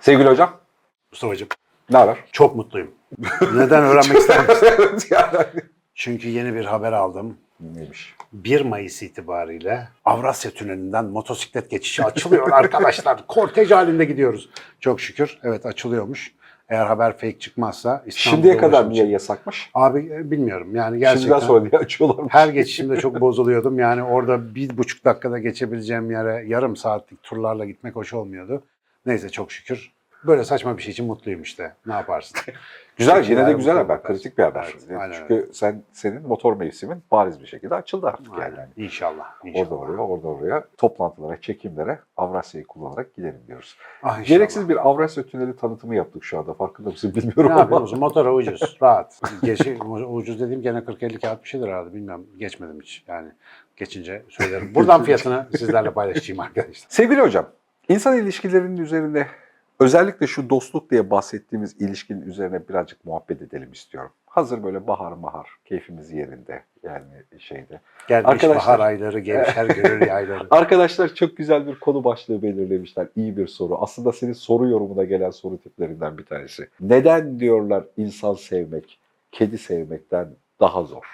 Sevgili hocam, Mustafa'cığım ne haber? çok mutluyum. Neden öğrenmek ister misin? evet yani. Çünkü yeni bir haber aldım. Neymiş? 1 Mayıs itibariyle Avrasya Tüneli'nden motosiklet geçişi açılıyor arkadaşlar. Kortej halinde gidiyoruz. Çok şükür. Evet açılıyormuş. Eğer haber fake çıkmazsa İstanbul'da Şimdiye kadar niye yasakmış? Abi e, bilmiyorum yani gerçekten. Şimdiden sonra diye açıyorlarmış. Her geçişimde çok bozuluyordum. Yani orada bir buçuk dakikada geçebileceğim yere yarım saatlik turlarla gitmek hoş olmuyordu. Neyse çok şükür. Böyle saçma bir şey için mutluyum işte. Ne yaparsın? Güzel, yine de güzel haber, bakarsın. kritik bir haber. Aynen Çünkü sen senin motor mevsimin bariz bir şekilde açıldı artık yani. Aynen. İnşallah. inşallah. Orada oraya, orada oraya toplantılara, çekimlere Avrasya'yı kullanarak gidelim diyoruz. Ah, inşallah. Gereksiz bir Avrasya Tüneli tanıtımı yaptık şu anda. Farkında mısın bilmiyorum Ne ama. yapıyorsun? Motora ucuz, rahat. Geçi, ucuz dediğim gene 40-50 kağıt bir şeydir herhalde. Bilmiyorum. Geçmedim hiç. Yani geçince söylerim. Buradan fiyatını sizlerle paylaşacağım arkadaşlar. Sevgili hocam, insan ilişkilerinin üzerinde özellikle şu dostluk diye bahsettiğimiz ilişkinin üzerine birazcık muhabbet edelim istiyorum. Hazır böyle bahar bahar, keyfimiz yerinde yani şeyde. Gelmiş Arkadaşlar- bahar ayları, gevşer gönül yayları. Arkadaşlar çok güzel bir konu başlığı belirlemişler. İyi bir soru. Aslında senin soru yorumuna gelen soru tiplerinden bir tanesi. Neden diyorlar insan sevmek, kedi sevmekten daha zor?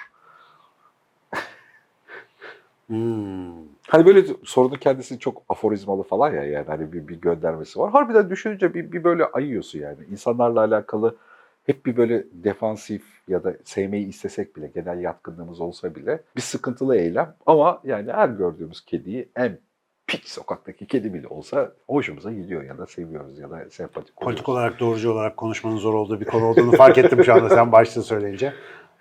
Hmm. Hani böyle sorunun kendisi çok aforizmalı falan ya yani hani bir, bir göndermesi var. Harbiden düşününce bir, bir böyle ayıyorsun yani. İnsanlarla alakalı hep bir böyle defansif ya da sevmeyi istesek bile, genel yatkınlığımız olsa bile bir sıkıntılı eylem. Ama yani her gördüğümüz kediyi en pis sokaktaki kedi bile olsa hoşumuza gidiyor ya da seviyoruz ya da sempatik oluyoruz. Politik olarak doğrucu olarak konuşmanın zor olduğu bir konu olduğunu fark ettim şu anda sen başta söyleyince.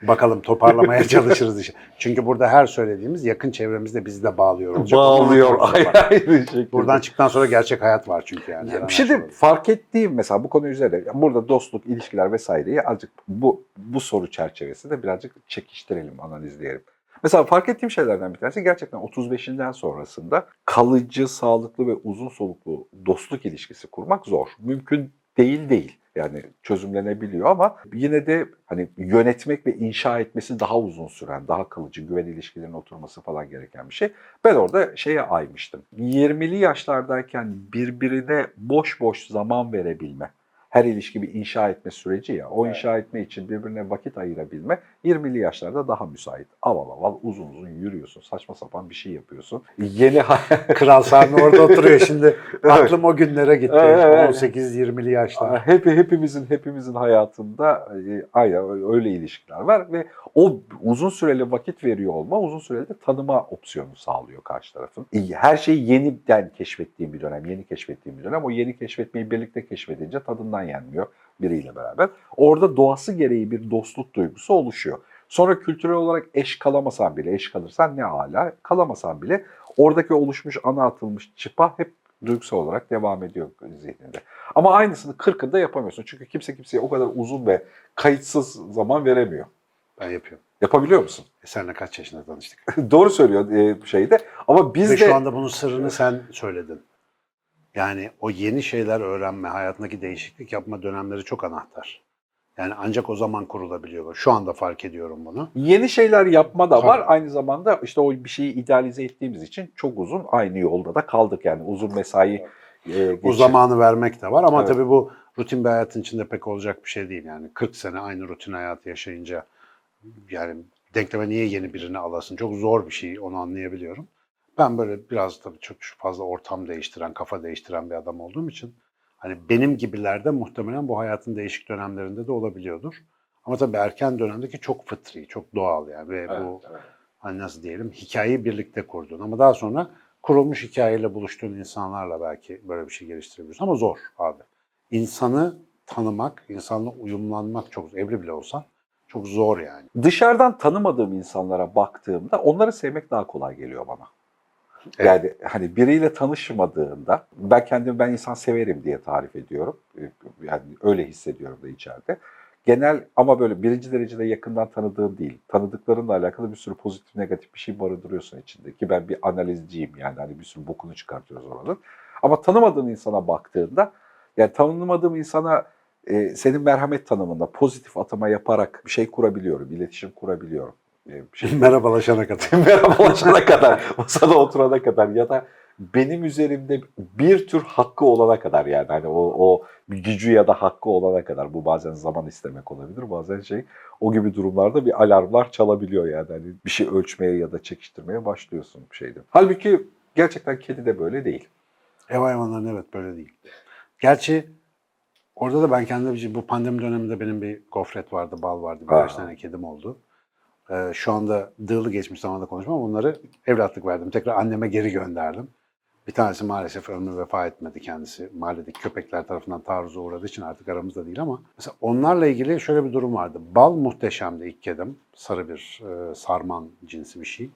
Bakalım toparlamaya çalışırız işte. Çünkü burada her söylediğimiz yakın çevremizde bizi de bağlıyor. olacak. Bağlıyor ayrı şekilde. Buradan çıktıktan sonra gerçek hayat var çünkü yani. Ya bir şey de fark ettiğim mesela bu konu üzerine burada dostluk, ilişkiler vesaireyi azıcık bu bu soru çerçevesinde birazcık çekiştirelim, analizleyelim. Mesela fark ettiğim şeylerden bir tanesi gerçekten 35'inden sonrasında kalıcı, sağlıklı ve uzun soluklu dostluk ilişkisi kurmak zor. Mümkün değil değil. Yani çözümlenebiliyor ama yine de hani yönetmek ve inşa etmesi daha uzun süren, daha kalıcı güven ilişkilerinin oturması falan gereken bir şey. Ben orada şeye aymıştım. 20'li yaşlardayken birbirine boş boş zaman verebilme. Her ilişki bir inşa etme süreci ya. O inşa etme için birbirine vakit ayırabilme 20'li yaşlarda daha müsait. Aval aval uzun uzun yürüyorsun. Saçma sapan bir şey yapıyorsun. Yeni Kral Sami orada oturuyor şimdi. Aklım o günlere gitti. Evet, evet. 18-20'li yaşlar. Hep, hepimizin hepimizin hayatında e, aynen öyle ilişkiler var ve o uzun süreli vakit veriyor olma uzun süreli de tanıma opsiyonu sağlıyor karşı tarafın. Her şeyi yeniden keşfettiğim bir dönem, yeni keşfettiğim bir dönem. O yeni keşfetmeyi birlikte keşfedince tadından yenmiyor biriyle beraber. Orada doğası gereği bir dostluk duygusu oluşuyor. Sonra kültürel olarak eş kalamasan bile, eş kalırsan ne hala, kalamasan bile oradaki oluşmuş ana atılmış çıpa hep duygusal olarak devam ediyor zihninde. Ama aynısını 40'ında yapamıyorsun. Çünkü kimse kimseye o kadar uzun ve kayıtsız zaman veremiyor. Ben yapıyorum. Yapabiliyor musun? E senle kaç yaşında tanıştık? Doğru söylüyor e, şeyde. Ama biz Ve de şu anda bunun sırrını sen söyledin. Yani o yeni şeyler öğrenme, hayatındaki değişiklik yapma dönemleri çok anahtar. Yani ancak o zaman kurulabiliyor. Şu anda fark ediyorum bunu. yeni şeyler yapma da var. Tabii. Aynı zamanda işte o bir şeyi idealize ettiğimiz için çok uzun aynı yolda da kaldık. Yani uzun mesai e, geçir- zamanı vermek de var ama Evet. tabii bu rutin bir hayatın içinde pek olacak bir şey değil. Yani 40 sene aynı rutin hayatı yaşayınca yani denkleme niye yeni birini alasın? Çok zor bir şey onu anlayabiliyorum. Ben böyle biraz tabii çok fazla ortam değiştiren, kafa değiştiren bir adam olduğum için hani benim gibilerde muhtemelen bu hayatın değişik dönemlerinde de olabiliyordur. Ama tabii erken dönemdeki çok fıtri, çok doğal yani ve bu Evet, evet. hani nasıl diyelim hikayeyi birlikte kurdun ama daha sonra kurulmuş hikayeyle buluştuğun insanlarla belki böyle bir şey geliştirebiliyorsun ama zor abi. İnsanı tanımak, insanla uyumlanmak çok evli bile olsan çok zor yani. Dışarıdan tanımadığım insanlara baktığımda onları sevmek daha kolay geliyor bana. Evet. Yani hani biriyle tanışmadığında ben kendimi ben insan severim diye tarif ediyorum. Yani öyle hissediyorum da içeride. Genel ama böyle birinci derecede yakından tanıdığın değil. Tanıdıklarınla alakalı bir sürü pozitif negatif bir şey barındırıyorsun içinde. Ki ben bir analizciyim yani hani bir sürü bokunu çıkartıyoruz oranın. Ama tanımadığın insana baktığında yani tanımadığım insana e, senin merhamet tanımında pozitif atama yaparak bir şey kurabiliyorum, iletişim kurabiliyorum. E, şey Merhabalaşana kadar. merhabalaşana kadar, masada oturana kadar ya da benim üzerimde bir tür hakkı olana kadar yani hani o, o gücü ya da hakkı olana kadar bu bazen zaman istemek olabilir bazen şey o gibi durumlarda bir alarmlar çalabiliyor yani hani bir şey ölçmeye ya da çekiştirmeye başlıyorsun şeyde. Halbuki gerçekten kedi de böyle değil. Ev hayvanlarının evet böyle değil. Gerçi orada da ben kendi bir bu pandemi döneminde benim bir gofret vardı, bal vardı, birkaç tane kedim oldu. Ee, şu anda dığlı geçmiş zamanda konuşmam. Onları evlatlık verdim. Tekrar anneme geri gönderdim. Bir tanesi maalesef ömrü vefa etmedi kendisi. Mahalledeki köpekler tarafından taarruza uğradığı için artık aramızda değil ama mesela onlarla ilgili şöyle bir durum vardı. Bal muhteşemdi ilk kedim. Sarı bir e, sarman cinsi bir şey.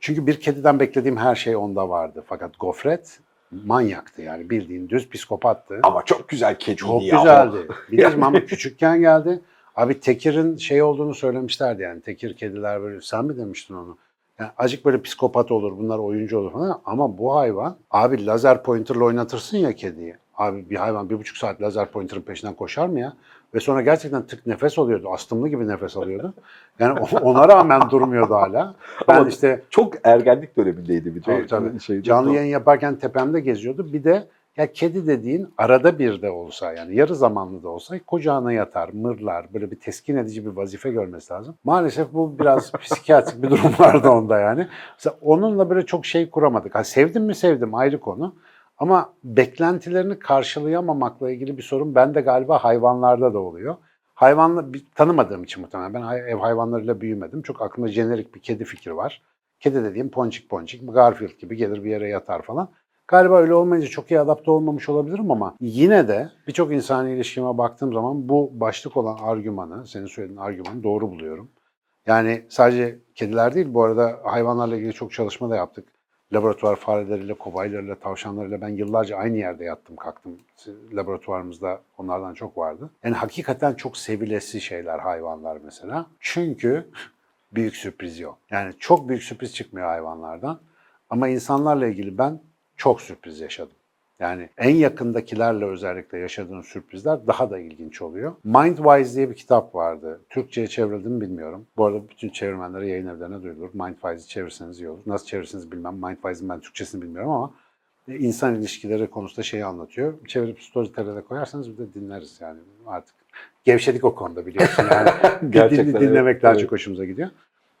Çünkü bir kediden beklediğim her şey onda vardı. Fakat gofret manyaktı yani bildiğin düz psikopattı. Ama çok güzel kedi Çok ya. güzeldi. Bir de ama küçükken geldi. Abi Tekir'in şey olduğunu söylemişlerdi yani. Tekir kediler böyle sen mi demiştin onu? Yani acık böyle psikopat olur, bunlar oyuncu olur falan ama bu hayvan abi lazer pointerla oynatırsın ya kediyi. Abi bir hayvan bir buçuk saat lazer pointerın peşinden koşar mı ya? Ve sonra gerçekten tık nefes alıyordu. Astımlı gibi nefes alıyordu. Yani ona rağmen durmuyordu hala. Ben Ama işte Çok ergenlik dönemindeydi bir de. Tabii, tabii. Şeyde- Canlı yayın yaparken tepemde geziyordu. Bir de ya kedi dediğin arada bir de olsa yani yarı zamanlı da olsa kucağına yatar, mırlar, böyle bir teskin edici bir vazife görmesi lazım. Maalesef bu biraz psikiyatrik bir durum vardı onda yani. Mesela onunla böyle çok şey kuramadık. Ha, sevdim mi sevdim ayrı konu. Ama beklentilerini karşılayamamakla ilgili bir sorun bende galiba hayvanlarda da oluyor. Hayvanla tanımadığım için muhtemelen ben ev hayvanlarıyla büyümedim. Çok aklımda jenerik bir kedi fikri var. Kedi dediğim ponçik ponçik, Garfield gibi gelir bir yere yatar falan. Galiba öyle olmayınca çok iyi adapte olmamış olabilirim ama yine de birçok insani ilişkime baktığım zaman bu başlık olan argümanı, senin söylediğin argümanı doğru buluyorum. Yani sadece kediler değil bu arada hayvanlarla ilgili çok çalışma da yaptık. Laboratuvar fareleriyle, kobaylarıyla, tavşanlarıyla ben yıllarca aynı yerde yattım kalktım. Laboratuvarımızda onlardan çok vardı. Yani hakikaten çok sevilesi şeyler hayvanlar mesela. Çünkü büyük sürpriz yok. Yani çok büyük sürpriz çıkmıyor hayvanlardan. Ama insanlarla ilgili ben çok sürpriz yaşadım. Yani en yakındakilerle özellikle yaşadığın sürprizler daha da ilginç oluyor. Mindwise diye bir kitap vardı. Türkçe'ye çevrildi mi bilmiyorum. Bu arada bütün çevirmenlere yayın evlerine duyurulur. Mindwise'i çevirseniz iyi olur. Nasıl çevirirseniz bilmem. Mindwise'ın ben Türkçesini bilmiyorum ama insan ilişkileri konusunda şeyi anlatıyor. Çevirip Storytel'e koyarsanız bir de dinleriz yani artık. Gevşedik o konuda biliyorsun yani. Gerçekten, Din- dinlemek evet, daha evet. çok hoşumuza gidiyor.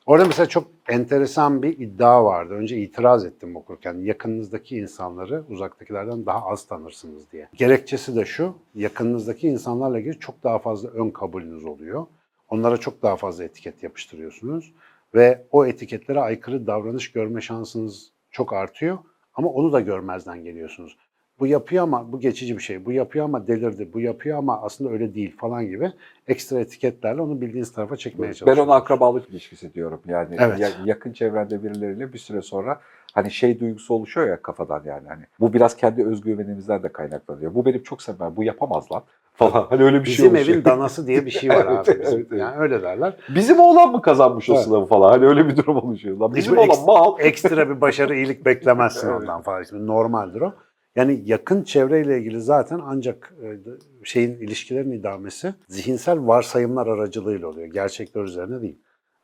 Orada mesela çok enteresan bir iddia vardı. Önce itiraz ettim okurken. Yakınınızdaki insanları uzaktakilerden daha az tanırsınız diye. Gerekçesi de şu, yakınınızdaki insanlarla ilgili çok daha fazla ön kabulünüz oluyor. Onlara çok daha fazla etiket yapıştırıyorsunuz. Ve o etiketlere aykırı davranış görme şansınız çok artıyor. Ama onu da görmezden geliyorsunuz. Bu yapıyor ama bu geçici bir şey. Bu yapıyor ama delirdi. Bu yapıyor ama aslında öyle değil falan gibi ekstra etiketlerle onu bildiğiniz tarafa çekmeye Ben çalışıyorsunuz. ona akrabalık ilişkisi diyorum. Yani Evet. ya- yakın çevrende birileriyle bir süre sonra hani şey duygusu oluşuyor ya kafadan yani hani. Bu biraz kendi özgüvenimizden de kaynaklanıyor. Bu benim çok sevmem. Bu yapamaz lan falan. Hani öyle bir şey Bizim oluşuyor. evin danası diye bir şey var Evet, abi. Bizim, evet, evet. Yani öyle derler. Bizim oğlan mı kazanmış o Evet. sınavı falan. Hani öyle bir durum oluşuyor. Lan bizim Hiçbir oğlan eks- mal. Ekstra bir başarı, iyilik beklemezsin Evet. ondan falan. Şimdi normaldir o. Yani yakın çevreyle ilgili zaten ancak e, şeyin ilişkilerin idamesi zihinsel varsayımlar aracılığıyla oluyor. Gerçekler üzerine değil.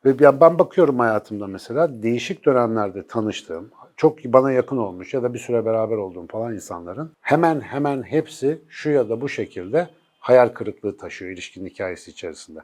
Ve ben bakıyorum hayatımda mesela değişik dönemlerde tanıştığım, çok bana yakın olmuş ya da bir süre beraber olduğum falan insanların hemen hemen hepsi şu ya da bu şekilde hayal kırıklığı taşıyor ilişkinin hikayesi içerisinde.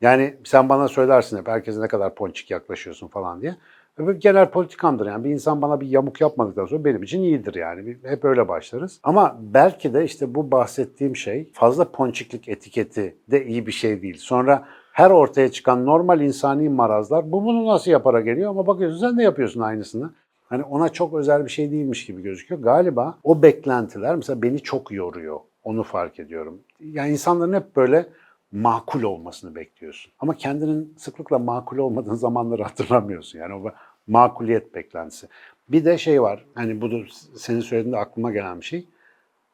Yani sen bana söylersin hep herkese ne kadar ponçik yaklaşıyorsun falan diye. Ve genel politikamdır yani bir insan bana bir yamuk yapmadıktan sonra benim için iyidir yani. Hep öyle başlarız. Ama belki de işte bu bahsettiğim şey fazla ponçiklik etiketi de iyi bir şey değil. Sonra her ortaya çıkan normal insani marazlar bu bunu nasıl yapara geliyor ama bakıyorsun sen de yapıyorsun aynısını. Hani ona çok özel bir şey değilmiş gibi gözüküyor. Galiba o beklentiler mesela beni çok yoruyor. Onu fark ediyorum. Yani insanların hep böyle makul olmasını bekliyorsun. Ama kendinin sıklıkla makul olmadığın zamanları hatırlamıyorsun. Yani o makuliyet beklentisi. Bir de şey var. Hani bu da senin söylediğinde aklıma gelen bir şey.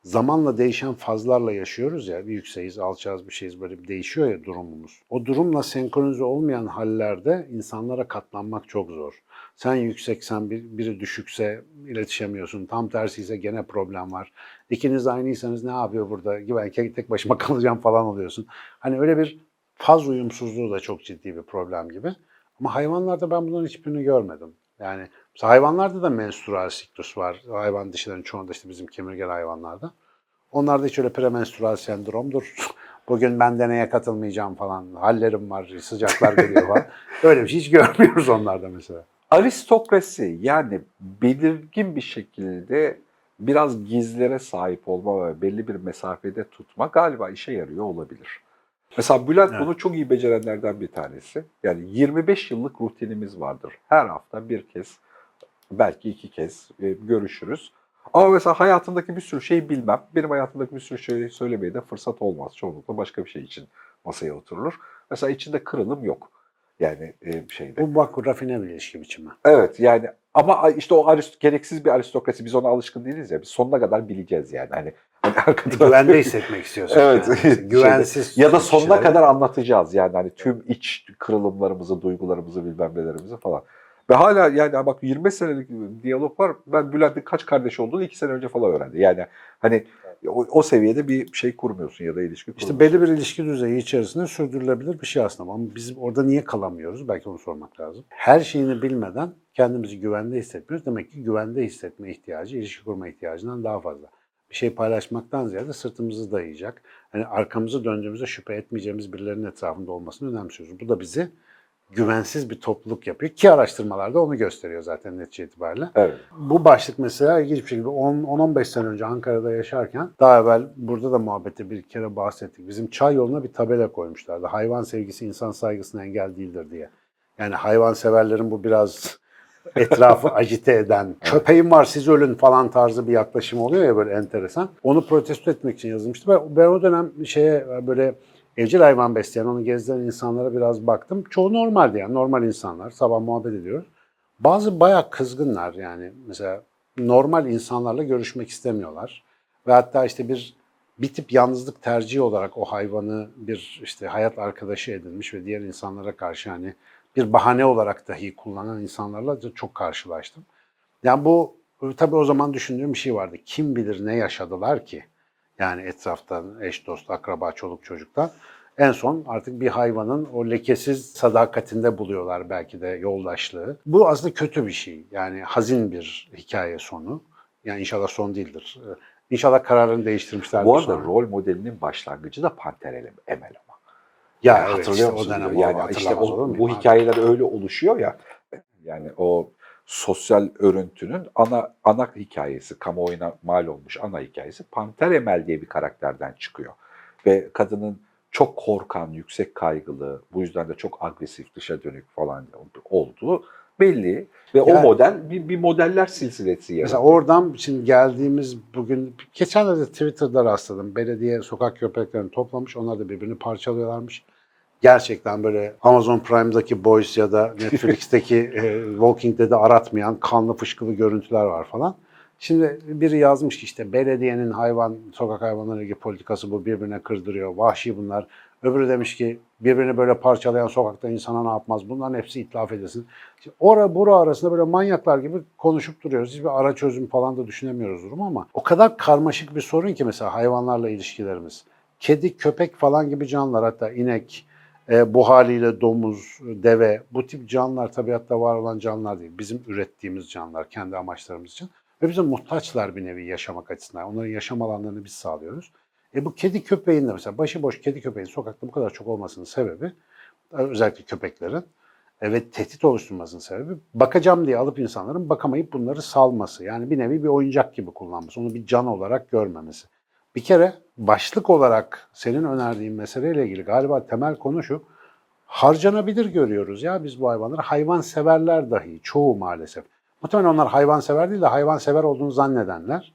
Zamanla değişen fazlarla yaşıyoruz ya. Bir yükseğiz, alçağız bir şeyiz böyle bir değişiyor ya durumumuz. O durumla senkronize olmayan hallerde insanlara katlanmak çok zor. Sen yükseksen bir, biri düşükse iletişemiyorsun. Tam tersi ise gene problem var. İkiniz aynıysanız ne yapıyor burada? Ben tek başıma kalacağım falan oluyorsun. Hani öyle bir faz uyumsuzluğu da çok ciddi bir problem gibi. Ama hayvanlarda ben bunların hiçbirini görmedim. Yani hayvanlarda da menstrual siklus var. Hayvan dişilerin çoğunda işte bizim kemirgen hayvanlarda. Onlarda hiç öyle premenstrual sendromdur. Bugün ben deneye katılmayacağım falan. Hallerim var, sıcaklar geliyor falan. Öyle bir şey hiç görmüyoruz onlarda mesela. Aristokrasi yani belirgin bir şekilde biraz gizlere sahip olma ve belli bir mesafede tutma galiba işe yarıyor olabilir. Mesela Bülent Evet. bunu çok iyi becerenlerden bir tanesi. Yani 25 yıllık rutinimiz vardır. Her hafta bir kez, belki iki kez e, görüşürüz. Ama mesela hayatındaki bir sürü şeyi bilmem. Benim hayatımdaki bir sürü şeyi söylemeye de fırsat olmaz. Çoğunlukla başka bir şey için masaya oturulur. Mesela içinde kırılım yok. Yani e, şeyde. Bu bak rafine bir ilişki biçimi. Evet yani ama işte o arist gereksiz bir aristokrasi biz ona alışkın değiliz ya biz sonuna kadar bileceğiz yani hani, hani arkada- Güvende hissetmek istiyorsun. Evet. Yani. Mesela Güvensiz. ya da sonuna kişilere- kadar anlatacağız yani hani tüm iç kırılımlarımızı, duygularımızı, bilmem nelerimizi falan. Ve hala yani bak 25 senelik diyalog var. Ben Bülent'in kaç kardeş olduğunu 2 sene önce falan öğrendim. Yani hani o, o seviyede bir şey kurmuyorsun ya da ilişki kurmuyorsun. İşte belli bir ilişki düzeyi içerisinde sürdürülebilir bir şey aslında. Ama biz orada niye kalamıyoruz? Belki onu sormak lazım. Her şeyini bilmeden kendimizi güvende hissetmiyoruz. Demek ki güvende hissetme ihtiyacı, ilişki kurma ihtiyacından daha fazla. Bir şey paylaşmaktan ziyade sırtımızı dayayacak. Hani arkamızı döndüğümüzde şüphe etmeyeceğimiz birilerinin etrafında olmasını önemsiyoruz. Bu da bizi güvensiz bir topluluk yapıyor. Ki araştırmalarda onu gösteriyor zaten netice itibariyle. Evet. Bu başlık mesela ilginç bir şekilde 10 10-15 sene önce Ankara'da yaşarken daha evvel burada da muhabbette bir kere bahsettik. Bizim çay yoluna bir tabela koymuşlardı. Hayvan sevgisi insan saygısına engel değildir diye. Yani hayvan severlerin bu biraz etrafı agite eden, köpeğim var siz ölün falan tarzı bir yaklaşım oluyor ya böyle enteresan. Onu protesto etmek için yazılmıştı. Ben, ben o dönem şeye böyle evcil hayvan besleyen, onu gezdiren insanlara biraz baktım. Çoğu normaldi yani normal insanlar. Sabah muhabbet ediyoruz. Bazı bayağı kızgınlar yani mesela normal insanlarla görüşmek istemiyorlar. Ve hatta işte bir bir tip yalnızlık tercihi olarak o hayvanı bir işte hayat arkadaşı edinmiş ve diğer insanlara karşı hani bir bahane olarak dahi kullanan insanlarla da çok karşılaştım. Yani bu tabii o zaman düşündüğüm bir şey vardı. Kim bilir ne yaşadılar ki? Yani etraftan eş dost, akraba, çoluk çocuktan. En son artık bir hayvanın o lekesiz sadakatinde buluyorlar belki de yoldaşlığı. Bu aslında kötü bir şey. Yani hazin bir hikaye sonu. Yani inşallah son değildir. Ee, İnşallah kararını değiştirmişlerdir. Bu arada sonra. rol modelinin başlangıcı da Panter Emel ama. ya Yani evet, hatırlıyor işte musun? o dönem yani işte o- bu hikayeler öyle oluşuyor ya. Yani o sosyal örüntünün ana ana hikayesi, kamuoyuna mal olmuş ana hikayesi Panter Emel diye bir karakterden çıkıyor. Ve kadının çok korkan, yüksek kaygılı, bu yüzden de çok agresif, dışa dönük falan olduğu belli. Ve o Yani- model bir, bir modeller silsilesi Mesela yaratıyor. oradan şimdi geldiğimiz bugün geçenlerde Twitter'da rastladım. Belediye sokak köpeklerini toplamış. Onlar da birbirini parçalıyorlarmış. Gerçekten böyle Amazon Prime'daki Boys ya da Netflix'teki e, Walking Dead'i aratmayan kanlı fışkılı görüntüler var falan. Şimdi biri yazmış ki işte belediyenin hayvan, sokak hayvanları ilgili politikası bu birbirine kırdırıyor. Vahşi bunlar. Öbürü demiş ki birbirini böyle parçalayan sokakta insana ne yapmaz? Bunların hepsi itlaf edilsin. Şimdi ora bura arasında böyle manyaklar gibi konuşup duruyoruz. Hiçbir ara çözüm falan da düşünemiyoruz durum ama o kadar karmaşık bir sorun ki mesela hayvanlarla ilişkilerimiz. Kedi, köpek falan gibi canlılar hatta inek, e, bu haliyle domuz, deve bu tip canlılar tabiatta var olan canlılar değil. Bizim ürettiğimiz canlılar kendi amaçlarımız için. Ve bize muhtaçlar bir nevi yaşamak açısından. Onların yaşam alanlarını biz sağlıyoruz. E bu kedi köpeğin de mesela başıboş kedi köpeğin sokakta bu kadar çok olmasının sebebi özellikle köpeklerin e, ve tehdit oluşturmasının sebebi bakacağım diye alıp insanların bakamayıp bunları salması. Yani bir nevi bir oyuncak gibi kullanması. Onu bir can olarak görmemesi. Bir kere başlık olarak senin önerdiğin meseleyle ilgili galiba temel konu şu. Harcanabilir görüyoruz ya biz bu hayvanları. Hayvan severler dahi çoğu maalesef. Muhtemelen onlar hayvan sever değil de hayvan sever olduğunu zannedenler.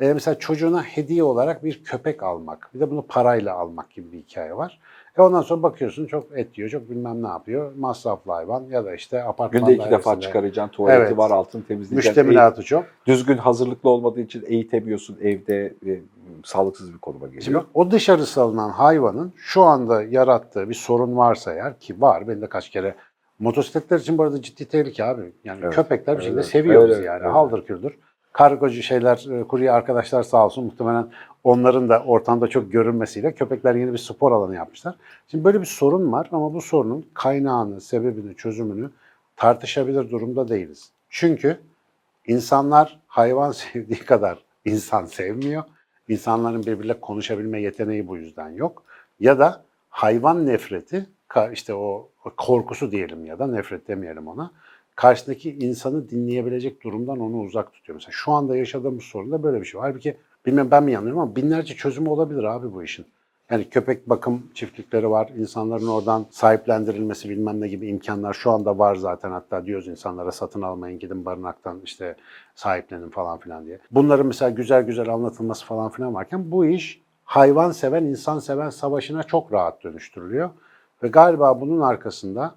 E, mesela çocuğuna hediye olarak bir köpek almak, bir de bunu parayla almak gibi bir hikaye var. E ondan sonra bakıyorsun çok et yiyor, çok bilmem ne yapıyor. Masraflı hayvan ya da işte apartman Günde iki defa çıkaracaksın, tuvaleti Evet. var, altını temizleyeceksin. Müştemilatı çok. düzgün hazırlıklı olmadığı için eğitemiyorsun evde e, sağlıksız bir konuma geliyor. Şimdi o dışarı salınan hayvanın şu anda yarattığı bir sorun varsa eğer ki var. Ben de kaç kere motosikletler için bu arada ciddi tehlike abi. Yani Evet, köpekler bir şekilde öyle, seviyoruz öyle, yani. öyle. Haldır küldür. Kargocu şeyler, e, kurye arkadaşlar sağ olsun muhtemelen onların da ortamda çok görünmesiyle köpekler yeni bir spor alanı yapmışlar. Şimdi böyle bir sorun var ama bu sorunun kaynağını, sebebini, çözümünü tartışabilir durumda değiliz. Çünkü insanlar hayvan sevdiği kadar insan sevmiyor. İnsanların birbiriyle konuşabilme yeteneği bu yüzden yok. Ya da hayvan nefreti, işte o korkusu diyelim ya da nefret demeyelim ona. Karşıdaki insanı dinleyebilecek durumdan onu uzak tutuyor. Mesela şu anda yaşadığımız sorunda böyle bir şey. Halbuki bilmem ben mi yanılıyorum ama binlerce çözümü olabilir abi bu işin. Yani köpek bakım çiftlikleri var. İnsanların oradan sahiplendirilmesi bilmem ne gibi imkanlar şu anda var zaten. Hatta diyoruz insanlara satın almayın gidin barınaktan işte sahiplenin falan filan diye. Bunların mesela güzel güzel anlatılması falan filan varken bu iş hayvan seven, insan seven savaşına çok rahat dönüştürülüyor. Ve galiba bunun arkasında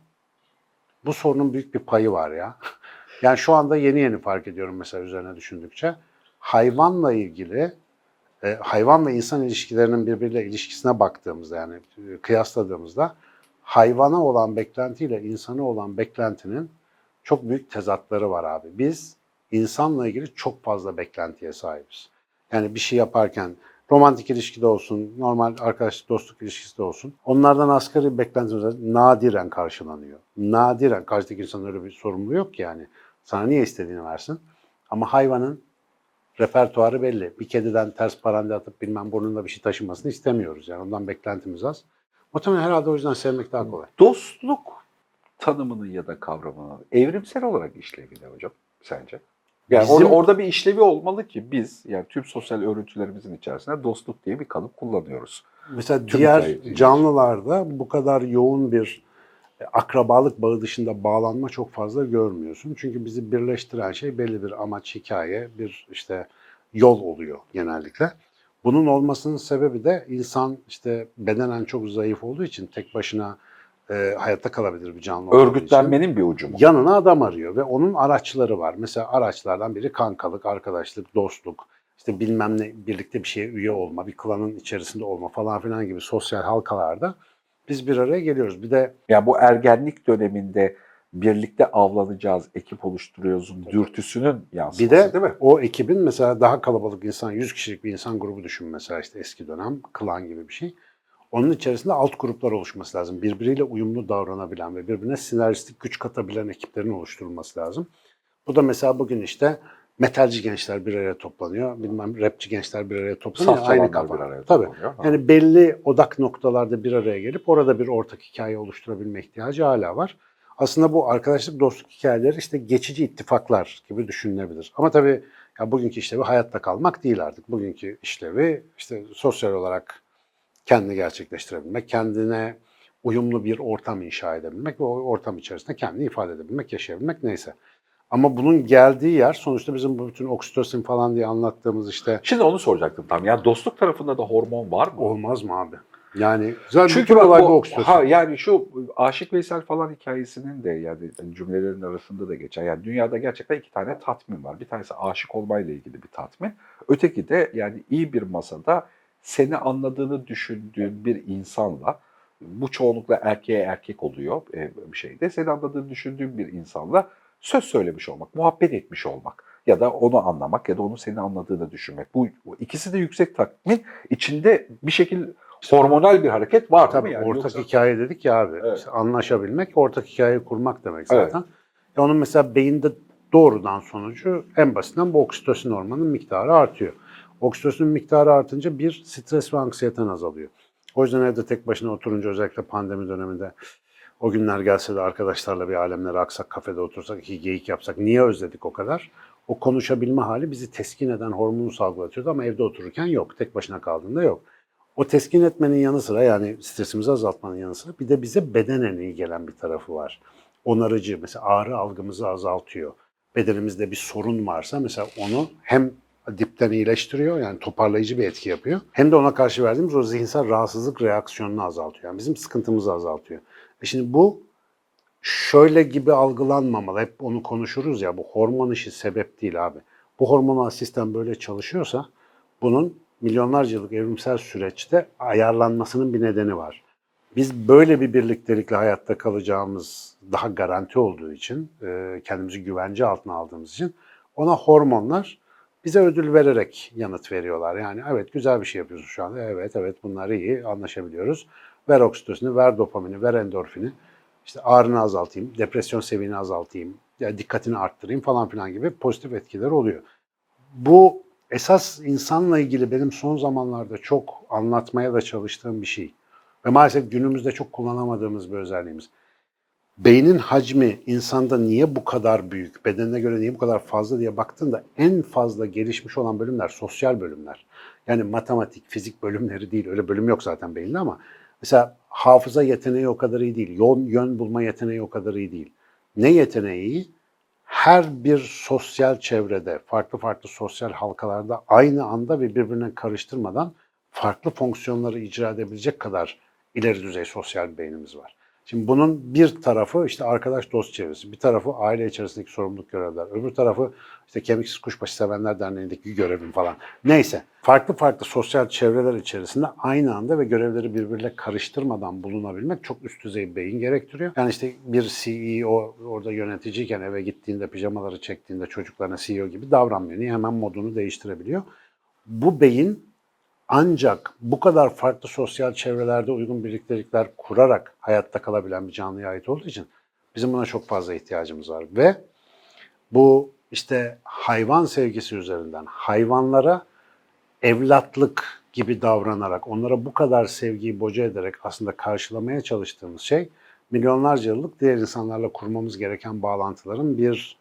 bu sorunun büyük bir payı var ya. Yani şu anda yeni yeni fark ediyorum mesela üzerine düşündükçe. Hayvanla ilgili e, hayvan ve insan ilişkilerinin birbiriyle ilişkisine baktığımızda yani e, kıyasladığımızda hayvana olan beklentiyle insana olan beklentinin çok büyük tezatları var abi. Biz insanla ilgili çok fazla beklentiye sahibiz. Yani bir şey yaparken romantik ilişkide olsun, normal arkadaşlık, dostluk ilişkisi de olsun. Onlardan asgari beklentimiz nadiren karşılanıyor. Nadiren. Karşıdaki insanın öyle bir sorumluluğu yok ki yani. Sana niye istediğini versin. Ama hayvanın repertuarı belli. Bir kediden ters parande atıp bilmem burnunda bir şey taşımasını istemiyoruz. Yani ondan beklentimiz az. Muhtemelen herhalde o yüzden sevmek daha kolay. Dostluk tanımını ya da kavramını evrimsel olarak ne hocam sence? Yani Bizim- or- orada bir işlevi olmalı ki biz yani tüm sosyal örüntülerimizin içerisinde dostluk diye bir kalıp kullanıyoruz. Mesela Tüm diğer canlılarda bu kadar yoğun bir e, akrabalık bağı dışında bağlanma çok fazla görmüyorsun. Çünkü bizi birleştiren şey belli bir amaç, hikaye, bir işte yol oluyor genellikle. Bunun olmasının sebebi de insan işte bedenen çok zayıf olduğu için tek başına e, hayatta kalabilir bir canlı Örgütlenmenin bir ucu mu? yanına adam arıyor ve onun araçları var. Mesela araçlardan biri kankalık, arkadaşlık, dostluk, işte bilmem ne birlikte bir şeye üye olma, bir klanın içerisinde olma falan filan gibi sosyal halkalarda biz bir araya geliyoruz. Bir de Yani bu ergenlik döneminde birlikte avlanacağız, ekip oluşturuyoruz dürtüsünün yansıması bir de değil mi? o ekibin mesela daha kalabalık insan, 100 kişilik bir insan grubu düşün mesela işte eski dönem, klan gibi bir şey. Onun içerisinde alt gruplar oluşması lazım. Birbiriyle uyumlu davranabilen ve birbirine sinerjistik güç katabilen ekiplerin oluşturulması lazım. Bu da mesela bugün işte metalci gençler bir araya toplanıyor. Bilmem rapçi gençler bir araya toplanıyor. Saf Aynı kafa. bir araya Tabii. Ha. Yani belli odak noktalarda bir araya gelip orada bir ortak hikaye oluşturabilme ihtiyacı hala var. Aslında bu arkadaşlık, dostluk hikayeleri işte geçici ittifaklar gibi düşünülebilir. Ama tabii ya bugünkü işlevi hayatta kalmak değil artık. Bugünkü işlevi işte sosyal olarak kendini gerçekleştirebilmek, kendine uyumlu bir ortam inşa edebilmek ve o ortam içerisinde kendini ifade edebilmek, yaşayabilmek neyse. Ama bunun geldiği yer sonuçta bizim bu bütün oksitosin falan diye anlattığımız işte Şimdi onu soracaktım tam. Yani dostluk tarafında da hormon var mı? olmaz mı abi? Yani zaten Çünkü bütün olay bu, bu oksitosin. ha, yani şu Aşık Veysel falan hikayesinin de yani cümlelerin arasında da geçer. Yani dünyada gerçekten iki tane tatmin var. Bir tanesi aşık olmayla ilgili bir tatmin. Öteki de yani iyi bir masada seni anladığını düşündüğün bir insanla bu çoğunlukla erkeğe erkek oluyor e, bir şeyde. Seni anladığını düşündüğün bir insanla söz söylemiş olmak, muhabbet etmiş olmak ya da onu anlamak ya da onun seni anladığını düşünmek. Bu, ikisi de yüksek tatmin. içinde bir şekil hormonal bir hareket var Tabii? Yani ortak yoksa- hikaye dedik ya abi. Evet. İşte anlaşabilmek, ortak hikayeyi kurmak demek Evet. zaten. Ya onun mesela beyinde doğrudan sonucu en basitinden bu oksitosin hormonunun miktarı artıyor. Oksitosin miktarı artınca bir stres ve anksiyeten azalıyor. O yüzden evde tek başına oturunca özellikle pandemi döneminde o günler gelse de arkadaşlarla bir alemlere aksak, kafede otursak, iki geyik yapsak niye özledik o kadar? O konuşabilme hali bizi teskin eden hormonu salgılatıyordu ama evde otururken yok. Tek başına kaldığında yok. O teskin etmenin yanı sıra yani stresimizi azaltmanın yanı sıra bir de bize bedenen iyi gelen bir tarafı var. Onarıcı mesela ağrı algımızı azaltıyor. Bedenimizde bir sorun varsa mesela onu hem dipten iyileştiriyor yani toparlayıcı bir etki yapıyor. Hem de ona karşı verdiğimiz o zihinsel rahatsızlık reaksiyonunu azaltıyor. Yani bizim sıkıntımızı azaltıyor. E şimdi bu şöyle gibi algılanmamalı. Hep onu konuşuruz ya bu hormon işi sebep değil abi. Bu hormonal sistem böyle çalışıyorsa bunun milyonlarca yıllık evrimsel süreçte ayarlanmasının bir nedeni var. Biz böyle bir birliktelikle hayatta kalacağımız daha garanti olduğu için, e, kendimizi güvence altına aldığımız için ona hormonlar bize ödül vererek yanıt veriyorlar. Yani evet güzel bir şey yapıyorsun şu anda. Evet evet bunlar iyi anlaşabiliyoruz. Ver oksitosini, ver dopamini, ver endorfini. İşte ağrını azaltayım, depresyon seviyeni azaltayım, ya dikkatini arttırayım falan filan gibi pozitif etkiler oluyor. Bu esas insanla ilgili benim son zamanlarda çok anlatmaya da çalıştığım bir şey. Ve maalesef günümüzde çok kullanamadığımız bir özelliğimiz. Beynin hacmi insanda niye bu kadar büyük, bedenine göre niye bu kadar fazla diye baktığında en fazla gelişmiş olan bölümler sosyal bölümler. Yani matematik, fizik bölümleri değil. Öyle bölüm yok zaten beyinde ama mesela hafıza yeteneği o kadar iyi değil. Yön, yön bulma yeteneği o kadar iyi değil. Ne yeteneği? Her bir sosyal çevrede, farklı farklı sosyal halkalarda aynı anda ve birbirine karıştırmadan farklı fonksiyonları icra edebilecek kadar ileri düzey sosyal bir beynimiz var. Şimdi bunun bir tarafı işte arkadaş dost çevresi, bir tarafı aile içerisindeki sorumluluk görevler, öbür tarafı işte kemiksiz kuşbaşı sevenler derneğindeki görevim falan. Neyse farklı farklı sosyal çevreler içerisinde aynı anda ve görevleri birbiriyle karıştırmadan bulunabilmek çok üst düzey bir beyin gerektiriyor. Yani işte bir CEO orada yöneticiyken eve gittiğinde pijamaları çektiğinde çocuklarına CEO gibi davranmıyor. Niye? Hemen modunu değiştirebiliyor. Bu beyin ancak bu kadar farklı sosyal çevrelerde uygun birliktelikler kurarak hayatta kalabilen bir canlıya ait olduğu için bizim buna çok fazla ihtiyacımız var. Ve bu işte hayvan sevgisi üzerinden hayvanlara evlatlık gibi davranarak, onlara bu kadar sevgiyi boca ederek aslında karşılamaya çalıştığımız şey milyonlarca yıllık diğer insanlarla kurmamız gereken bağlantıların bir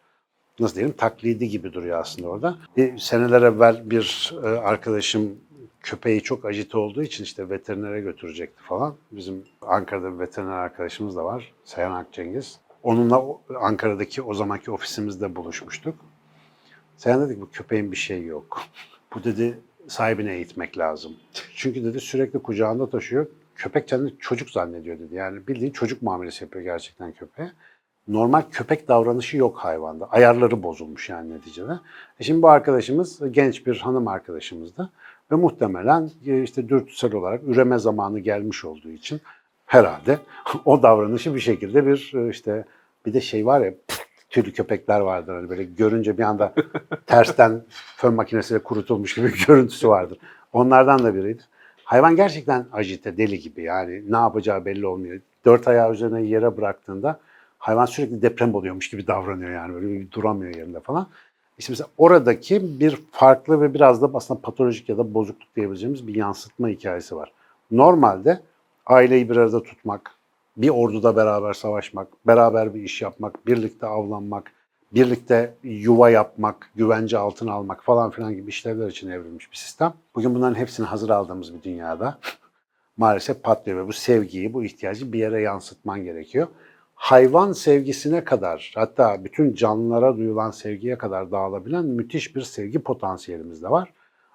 nasıl diyelim taklidi gibi duruyor aslında orada. Bir seneler evvel bir e, arkadaşım köpeği çok ajite olduğu için işte veterinere götürecekti falan. Bizim Ankara'da bir veteriner arkadaşımız da var. Seyhan Akcengiz. Onunla Ankara'daki o zamanki ofisimizde buluşmuştuk. Seyhan dedi ki bu köpeğin bir şeyi yok. Bu dedi sahibine eğitmek lazım. Çünkü dedi sürekli kucağında taşıyor. Köpek kendini çocuk zannediyor dedi. Yani bildiğin çocuk muamelesi yapıyor gerçekten köpeğe. Normal köpek davranışı yok hayvanda. Ayarları bozulmuş yani neticede. E şimdi bu arkadaşımız genç bir hanım arkadaşımızdı. Ve muhtemelen e, işte dürtüsel olarak üreme zamanı gelmiş olduğu için herhalde o davranışı bir şekilde bir e, işte bir de şey var ya tüylü köpekler vardır hani böyle görünce bir anda tersten fön makinesiyle kurutulmuş gibi bir görüntüsü vardır. Onlardan da biriydi. Hayvan gerçekten ajite, deli gibi yani ne yapacağı belli olmuyor. Dört ayağı üzerine yere bıraktığında hayvan sürekli deprem oluyormuş gibi davranıyor yani böyle bir duramıyor yerinde falan. İşte mesela oradaki bir farklı ve biraz da aslında patolojik ya da bozukluk diyebileceğimiz bir yansıtma hikayesi var. Normalde aileyi bir arada tutmak, bir orduda beraber savaşmak, beraber bir iş yapmak, birlikte avlanmak, birlikte yuva yapmak, güvence altına almak falan filan gibi işlevler için evrilmiş bir sistem. Bugün bunların hepsini hazır aldığımız bir dünyada maalesef patlıyor ve bu sevgiyi, bu ihtiyacı bir yere yansıtman gerekiyor. Hayvan sevgisine kadar, hatta bütün canlılara duyulan sevgiye kadar dağılabilen müthiş bir sevgi potansiyelimiz de var.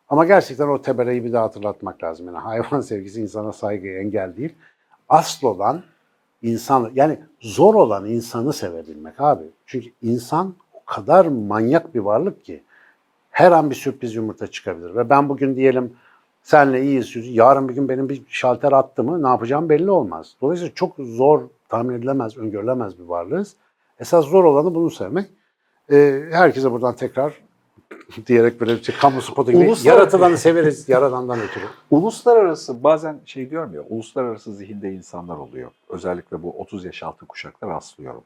Ama gerçekten o tebereyi bir daha hatırlatmak lazım. Yani hayvan sevgisi insana saygıya engel değil. Asıl olan insan, yani zor olan insanı sevebilmek abi. Çünkü insan o kadar manyak bir varlık ki her an bir sürpriz yumurta çıkabilir. Ve ben bugün diyelim senle iyiyiz, yarın bir gün benim bir şalter attı mı ne yapacağım belli olmaz. Dolayısıyla çok zor, tahmin edilemez, öngörülemez bir varlığız. Esas zor olanı bunu sevmek. Ee, herkese buradan tekrar diyerek böyle bir şey, kamu spotu gibi Uluslar- yaratılanı severiz yaradandan ötürü. Uluslararası bazen şey ya, uluslararası zihinde insanlar oluyor. Özellikle bu 30 yaş altı kuşakta rastlıyorum.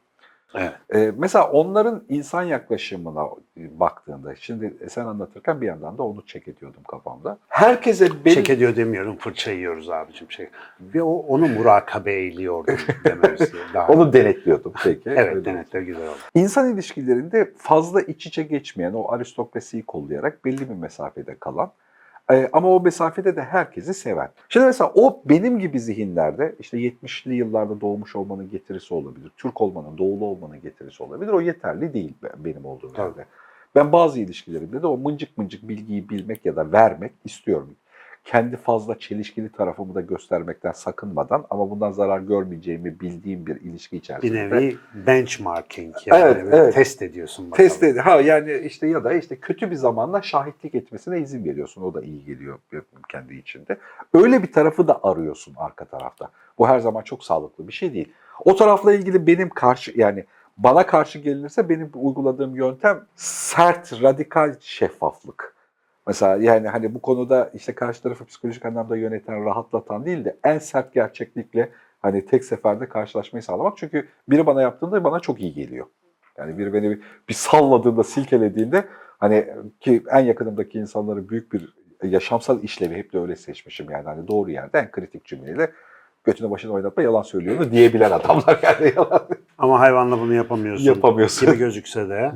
Evet. Ee, mesela onların insan yaklaşımına baktığında, şimdi sen anlatırken bir yandan da onu çek ediyordum kafamda. Herkese benim... Çek ediyor demiyorum, fırça yiyoruz abicim şey. Ve o, onu murakabe eyliyordum dememiz daha. Onu denetliyordum peki. evet, denetler güzel oldu. İnsan ilişkilerinde fazla iç içe geçmeyen, o aristokrasiyi kollayarak belli bir mesafede kalan ama o mesafede de herkesi seven. Şimdi mesela o benim gibi zihinlerde işte 70'li yıllarda doğmuş olmanın getirisi olabilir. Türk olmanın, doğulu olmanın getirisi olabilir. O yeterli değil be- benim olduğum yerde. Ben bazı ilişkilerimde de o mıncık mıncık bilgiyi bilmek ya da vermek istiyorum. Kendi fazla çelişkili tarafımı da göstermekten sakınmadan ama bundan zarar görmeyeceğimi bildiğim bir ilişki Bir içerisinde. nevi benchmarking yani Evet, evet. test ediyorsun bakalım. Test ed- ha yani işte ya da işte kötü bir zamanla şahitlik etmesine izin veriyorsun. O da iyi geliyor kendi içinde. Öyle bir tarafı da arıyorsun arka tarafta. Bu her zaman çok sağlıklı bir şey değil. O tarafla ilgili benim karşı yani bana karşı gelinirse benim uyguladığım yöntem sert, radikal şeffaflık. Mesela yani hani bu konuda işte karşı tarafı psikolojik anlamda yöneten, rahatlatan değil de en sert gerçeklikle hani tek seferde karşılaşmayı sağlamak. Çünkü biri bana yaptığında bana çok iyi geliyor. Yani biri beni bir, salladığında, silkelediğinde hani ki en yakınımdaki insanların büyük bir yaşamsal işlevi hep de öyle seçmişim yani hani doğru yerde en kritik cümleyle götüne başına oynatma yalan söylüyor diyebilen adamlar yani yalan Ama hayvanla bunu yapamıyorsun. yapamıyorsun. gibi gözükse de.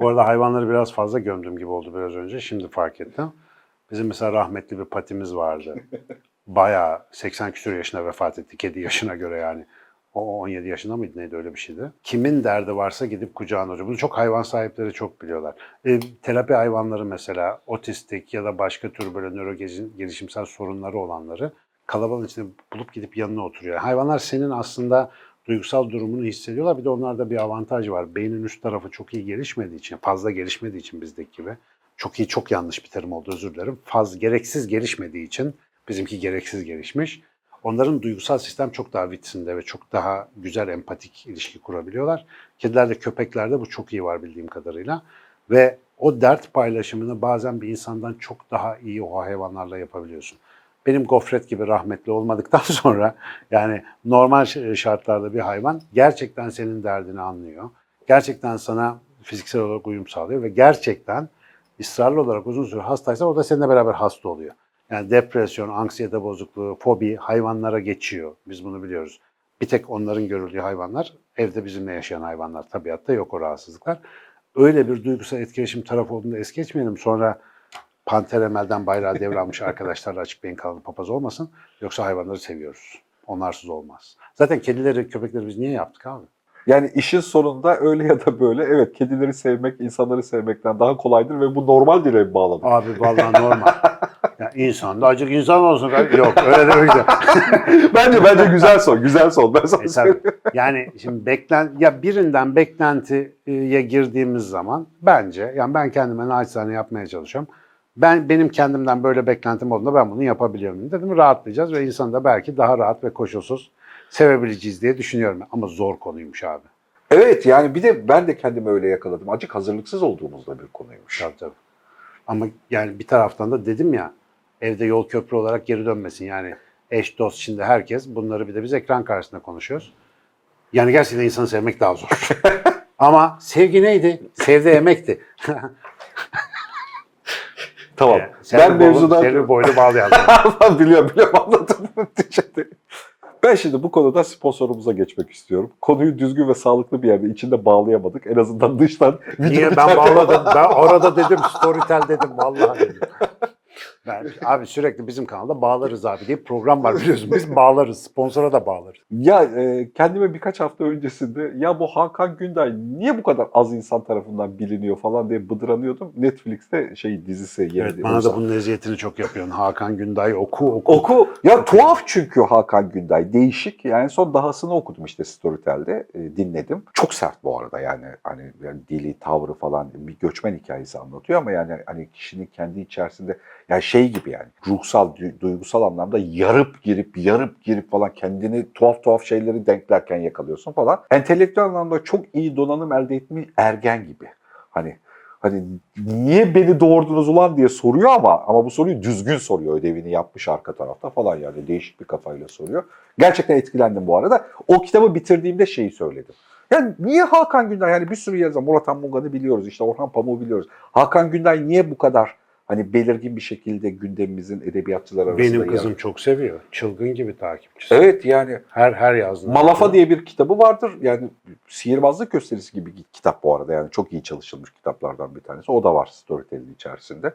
Bu arada hayvanları biraz fazla gömdüm gibi oldu biraz önce. Şimdi fark ettim. Bizim mesela rahmetli bir patimiz vardı. Bayağı 80 küsur yaşına vefat etti. Kedi yaşına göre yani. O 17 yaşında mıydı neydi öyle bir şeydi. Kimin derdi varsa gidip kucağına alıyor. Bunu çok hayvan sahipleri çok biliyorlar. E, terapi hayvanları mesela otistik ya da başka tür böyle nöro gelişimsel sorunları olanları kalabalığın içinde bulup gidip yanına oturuyor. Hayvanlar senin aslında duygusal durumunu hissediyorlar. Bir de onlarda bir avantaj var. Beynin üst tarafı çok iyi gelişmediği için, fazla gelişmediği için bizdeki gibi. Çok iyi, çok yanlış bir terim oldu özür dilerim. Faz, gereksiz gelişmediği için bizimki gereksiz gelişmiş. Onların duygusal sistem çok daha vitsinde ve çok daha güzel empatik ilişki kurabiliyorlar. Kedilerde, köpeklerde bu çok iyi var bildiğim kadarıyla. Ve o dert paylaşımını bazen bir insandan çok daha iyi o hayvanlarla yapabiliyorsun. Benim gofret gibi rahmetli olmadıktan sonra yani normal ş- şartlarda bir hayvan gerçekten senin derdini anlıyor. Gerçekten sana fiziksel olarak uyum sağlıyor ve gerçekten ısrarlı olarak uzun süre hastaysa o da seninle beraber hasta oluyor. Yani depresyon, anksiyete bozukluğu, fobi hayvanlara geçiyor. Biz bunu biliyoruz. Bir tek onların görüldüğü hayvanlar, evde bizimle yaşayan hayvanlar. Tabiatta yok o rahatsızlıklar. Öyle bir duygusal etkileşim tarafı olduğunda es geçmeyelim. Sonra Panter Emel'den bayrağı devralmış arkadaşlarla açık beyin kanalı papaz olmasın. Yoksa hayvanları seviyoruz. Onlarsız olmaz. Zaten kedileri, köpekleri biz niye yaptık abi? Yani işin sonunda öyle ya da böyle evet kedileri sevmek insanları sevmekten daha kolaydır ve bu normal dile bağladık. Abi vallahi normal. ya insan da acık insan olsun. Yok öyle demek de. bence bence güzel son, güzel son. Ben sana E, tabii. Yani şimdi beklen ya birinden beklentiye girdiğimiz zaman bence yani ben kendime naçizane yapmaya çalışıyorum. Ben benim kendimden böyle beklentim olduğunda ben bunu yapabiliyorum dedim. Rahatlayacağız ve insanı da belki daha rahat ve koşulsuz sevebileceğiz diye düşünüyorum. Ama zor konuymuş abi. Evet yani bir de ben de kendimi öyle yakaladım. Acık hazırlıksız olduğumuzda bir konuymuş. Tabii tabii. Ama yani bir taraftan da dedim ya evde yol köprü olarak geri dönmesin. Yani eş dost şimdi herkes bunları bir de biz ekran karşısında konuşuyoruz. Yani gerçekten insanı sevmek daha zor. Ama sevgi neydi? Sevde emekti. Tamam. Selvi ben mevzudan... Selvi boylu bağlayan. biliyorum biliyorum anladım. Ben şimdi bu konuda sponsorumuza geçmek istiyorum. Konuyu düzgün ve sağlıklı bir yerde içinde bağlayamadık. En azından dıştan Niye ben bağladım? Ben orada dedim storytel dedim vallahi dedim. Ben, abi sürekli bizim kanalda bağlarız abi diye program var biliyorsun. Biz bağlarız. Sponsora da bağlarız. Ya e, kendime birkaç hafta öncesinde ya bu Hakan Günday niye bu kadar az insan tarafından biliniyor falan diye bıdranıyordum. Netflix'te şey dizisi yeni. Evet, bana da bunun eziyetini çok yapıyorsun. Hakan Günday oku oku. Oku. Ya tuhaf çünkü Hakan Günday. Değişik. Yani son dahasını okudum işte Storytel'de. e, dinledim. Çok sert bu arada yani. Hani yani dili, tavrı falan bir göçmen hikayesi anlatıyor ama yani hani kişinin kendi içerisinde yani şey gibi yani ruhsal, du- duygusal anlamda yarıp girip yarıp girip falan kendini tuhaf tuhaf şeyleri denklerken yakalıyorsun falan. Entelektüel anlamda çok iyi donanım elde etmiş ergen gibi. Hani hani niye beni doğurdunuz ulan diye soruyor ama ama bu soruyu düzgün soruyor ödevini yapmış arka tarafta falan yani değişik bir kafayla soruyor. Gerçekten etkilendim bu arada. O kitabı bitirdiğimde şeyi söyledim. Yani niye Hakan Günday yani bir sürü yazar Murat Anmungan'ı biliyoruz işte Orhan Pamuk'u biliyoruz. Hakan Günday niye bu kadar hani belirgin bir şekilde gündemimizin edebiyatçılar arasında Benim yer- kızım çok seviyor. Çılgın gibi takipçisi. Evet yani Her her yazdığında. Malafa diye bir kitabı vardır. Yani sihirbazlık gösterisi gibi bir kitap bu arada. Yani çok iyi çalışılmış kitaplardan bir tanesi. O da var Storytel'in içerisinde.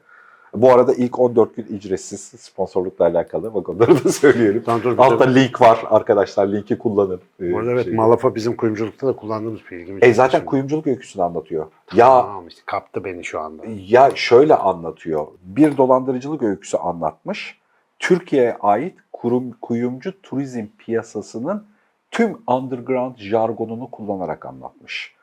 Bu arada ilk 14 gün ücretsiz sponsorlukla alakalı. Bak onları da söyleyelim. Tamam, dur, Altta de- link var arkadaşlar. Linki kullanın. Ee, Bu arada evet şeyi. Malafa bizim kuyumculukta da kullandığımız bir ilgimi E zaten şimdi. kuyumculuk öyküsünü anlatıyor. Ya Tamam işte kaptı beni şu anda. ya şöyle anlatıyor. Bir dolandırıcılık öyküsü anlatmış. Türkiye'ye ait kurum, kuyumcu turizm piyasasının tüm underground jargonunu kullanarak anlatmış.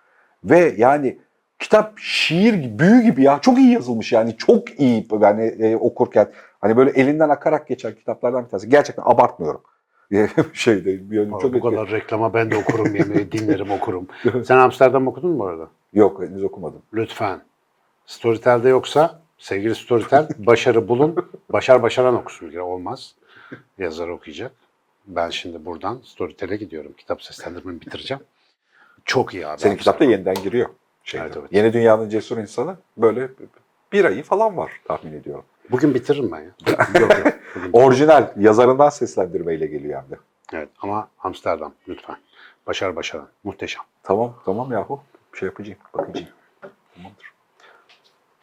Ve yani kitap şiir gibi, büyü gibi ya çok iyi yazılmış yani çok iyi yani e, okurken hani böyle elinden akarak geçen kitaplardan bir tanesi. Gerçekten abartmıyorum. şeyde bir yönüm Çok çok bu kadar reklama ben de okurum yemeği, dinlerim okurum. Sen Amsterdam okudun mu arada? Yok henüz okumadım. Lütfen. Storytel'de yoksa sevgili Storytel başarı bulun. Başar başaran okusun olmaz. Yazar okuyacak. Ben şimdi buradan Storytel'e gidiyorum. Kitap seslendirmemi bitireceğim. Çok iyi abi. Senin kitapta yeniden giriyor. Şeyde. Evet, evet. Yeni Dünyanın Cesur İnsanı böyle bir ayı falan var tahmin ediyorum. Bugün bitiririm ben ya. Yok, yok. Orijinal yazarından seslendirmeyle geliyor hem de. Evet ama Amsterdam lütfen. Başar başaran. Muhteşem. Tamam tamam yahu. Bir şey yapacağım. Bakacağım. Tamamdır.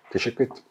Teşekkür ettim.